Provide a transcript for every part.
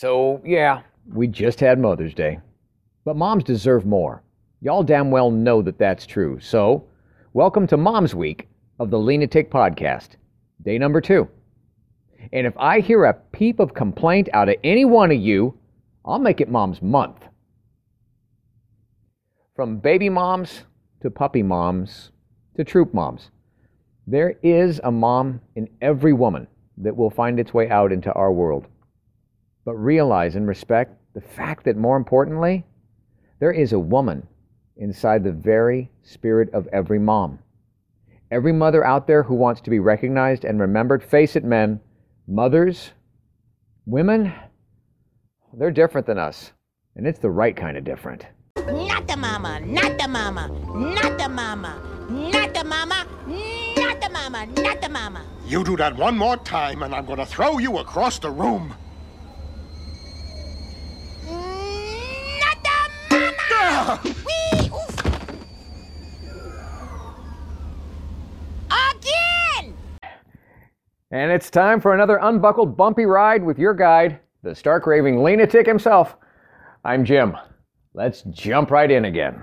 So, yeah, we just had Mother's Day. But moms deserve more. Y'all damn well know that that's true. So, welcome to Mom's Week of the Lunatic Podcast, day number two. And if I hear a peep of complaint out of any one of you, I'll make it Mom's Month. From baby moms to puppy moms to troop moms, there is a mom in every woman that will find its way out into our world. But realize and respect the fact that more importantly, there is a woman inside the very spirit of every mom. Every mother out there who wants to be recognized and remembered, face it, men, mothers, women, they're different than us. And it's the right kind of different. Not the mama, not the mama, not the mama, not the mama, not the mama, not the mama. You do that one more time, and I'm gonna throw you across the room. Oof! Again! And it's time for another unbuckled bumpy ride with your guide, the stark raving lunatic himself. I'm Jim. Let's jump right in again.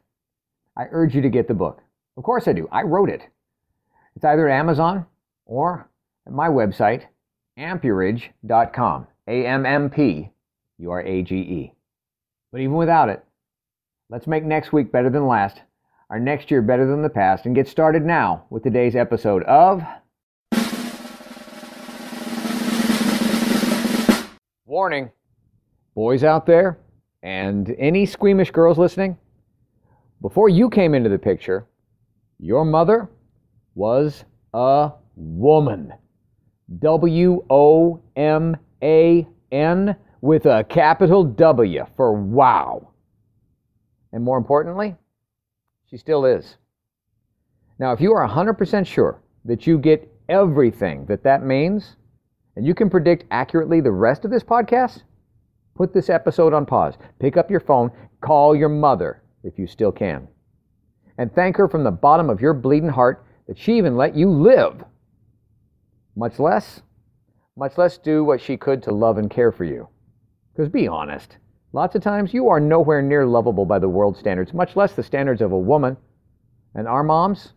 I urge you to get the book. Of course I do. I wrote it. It's either at Amazon or at my website, ammpurage.com. A M M P U R A G E. But even without it, let's make next week better than last, our next year better than the past, and get started now with today's episode of. Warning, boys out there, and any squeamish girls listening, before you came into the picture, your mother was a woman. W O M A N with a capital W for wow. And more importantly, she still is. Now, if you are 100% sure that you get everything that that means, and you can predict accurately the rest of this podcast, put this episode on pause. Pick up your phone, call your mother if you still can, and thank her from the bottom of your bleeding heart that she even let you live. Much less, much less do what she could to love and care for you. Because be honest, lots of times you are nowhere near lovable by the world standards, much less the standards of a woman. And our moms,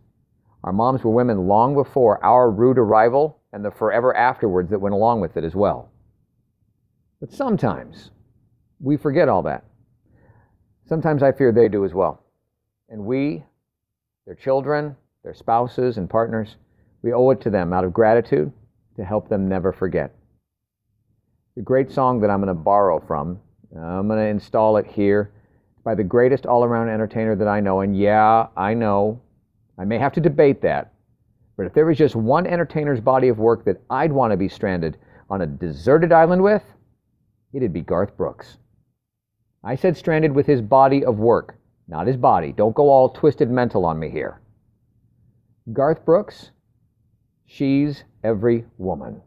our moms were women long before our rude arrival and the forever afterwards that went along with it as well. But sometimes we forget all that. Sometimes I fear they do as well. And we, their children, their spouses, and partners, we owe it to them out of gratitude to help them never forget. The great song that I'm going to borrow from, I'm going to install it here by the greatest all around entertainer that I know. And yeah, I know, I may have to debate that. But if there was just one entertainer's body of work that I'd want to be stranded on a deserted island with, it'd be Garth Brooks. I said stranded with his body of work, not his body. Don't go all twisted mental on me here. Garth Brooks, she's every woman.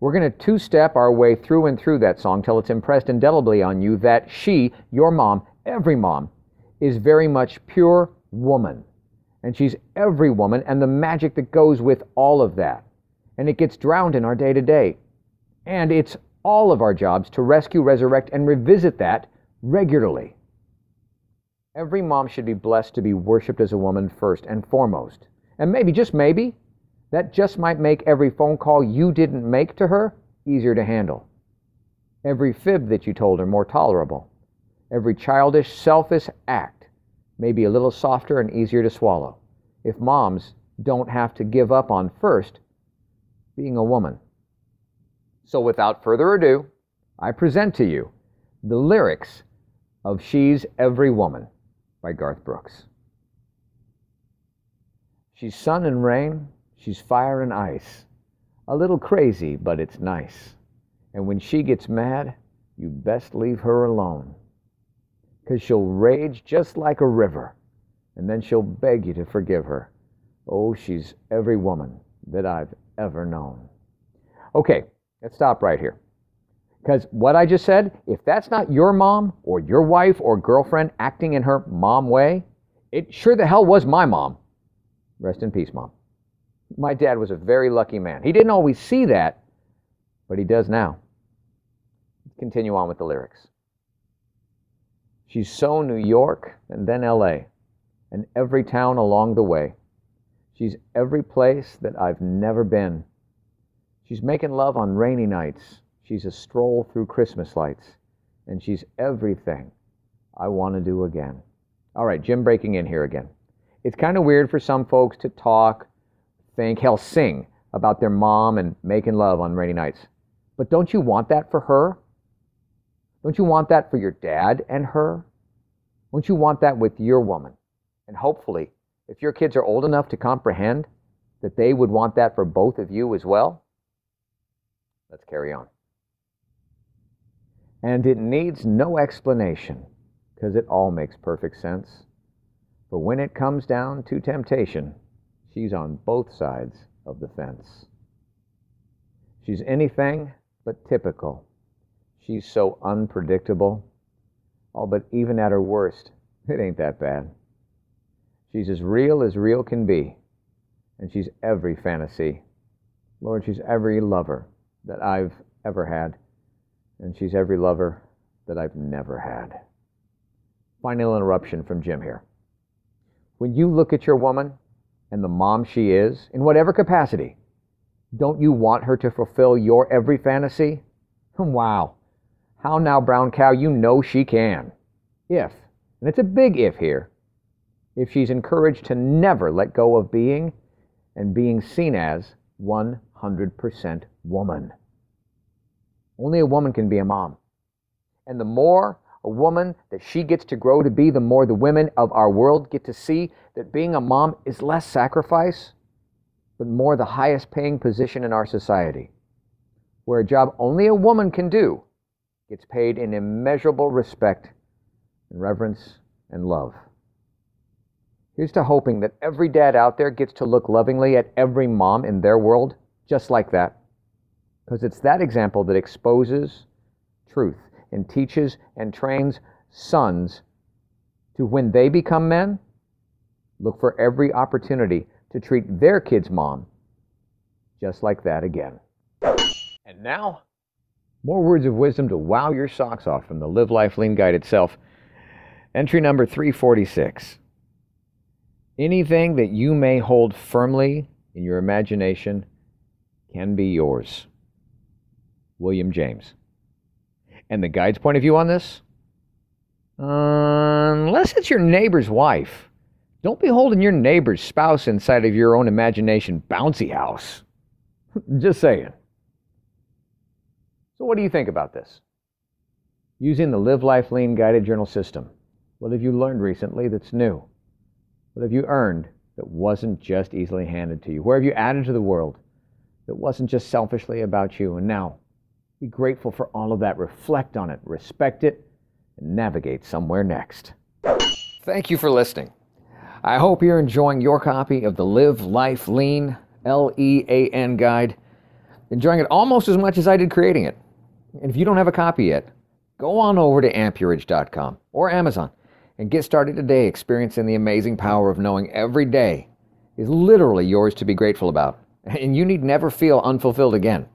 We're going to two step our way through and through that song till it's impressed indelibly on you that she, your mom, every mom, is very much pure woman. And she's every woman and the magic that goes with all of that. And it gets drowned in our day to day. And it's all of our jobs to rescue, resurrect, and revisit that regularly. Every mom should be blessed to be worshiped as a woman first and foremost. And maybe, just maybe, that just might make every phone call you didn't make to her easier to handle. Every fib that you told her more tolerable. Every childish, selfish act may be a little softer and easier to swallow if moms don't have to give up on first being a woman. So without further ado, I present to you the lyrics of She's Every Woman by Garth Brooks. She's sun and rain, she's fire and ice. A little crazy, but it's nice. And when she gets mad, you best leave her alone. 'Cause she'll rage just like a river, and then she'll beg you to forgive her. Oh, she's every woman that I've ever known. Okay, let's stop right here. Because what I just said, if that's not your mom or your wife or girlfriend acting in her mom way, it sure the hell was my mom. Rest in peace, mom. My dad was a very lucky man. He didn't always see that, but he does now. Continue on with the lyrics. She's so New York and then LA, and every town along the way. She's every place that I've never been. She's making love on rainy nights. She's a stroll through Christmas lights. And she's everything I want to do again. All right, Jim breaking in here again. It's kind of weird for some folks to talk, think, hell, sing about their mom and making love on rainy nights. But don't you want that for her? Don't you want that for your dad and her? Don't you want that with your woman? And hopefully, if your kids are old enough to comprehend that they would want that for both of you as well, let's carry on. And it needs no explanation because it all makes perfect sense. For when it comes down to temptation, she's on both sides of the fence. She's anything but typical. She's so unpredictable. Oh, but even at her worst, it ain't that bad. She's as real as real can be, and she's every fantasy. Lord, she's every lover that I've ever had, and she's every lover that I've never had. Final interruption from Jim here. When you look at your woman and the mom she is, in whatever capacity, don't you want her to fulfill your every fantasy? Wow. How now, brown cow, you know she can. If, and it's a big if here, if she's encouraged to never let go of being and being seen as 100% woman. Only a woman can be a mom. And the more a woman that she gets to grow to be, the more the women of our world get to see that being a mom is less sacrifice, but more the highest paying position in our society, where a job only a woman can do gets paid in immeasurable respect and reverence and love. Here's to hoping that every dad out there gets to look lovingly at every mom in their world just like that. Because it's that example that exposes truth and teaches and trains sons to, when they become men, look for every opportunity to treat their kid's mom just like that again. And now, more words of wisdom to wow your socks off from the Live Life Lean Guide itself. Entry number 346. Anything that you may hold firmly in your imagination can be yours. William James. And the guide's point of view on this? Uh, unless it's your neighbor's wife. Don't be holding your neighbor's spouse inside of your own imagination bouncy house. Just saying. So, what do you think about this? Using the Live Life Lean guided journal system, what have you learned recently that's new? What have you earned that wasn't just easily handed to you? Where have you added to the world that wasn't just selfishly about you? And now, be grateful for all of that. Reflect on it, respect it, and navigate somewhere next. Thank you for listening. I hope you're enjoying your copy of the Live Life Lean, L E A N guide, enjoying it almost as much as I did creating it. And if you don't have a copy yet, go on over to ammpurage.com or Amazon and get started today experiencing the amazing power of knowing every day is literally yours to be grateful about. And you need never feel unfulfilled again.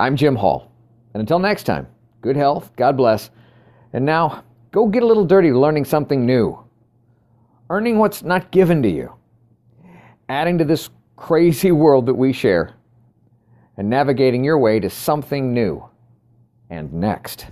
I'm Jim Hall. And until next time, good health, God bless. And now, go get a little dirty learning something new, earning what's not given to you, adding to this crazy world that we share, and navigating your way to something new and next.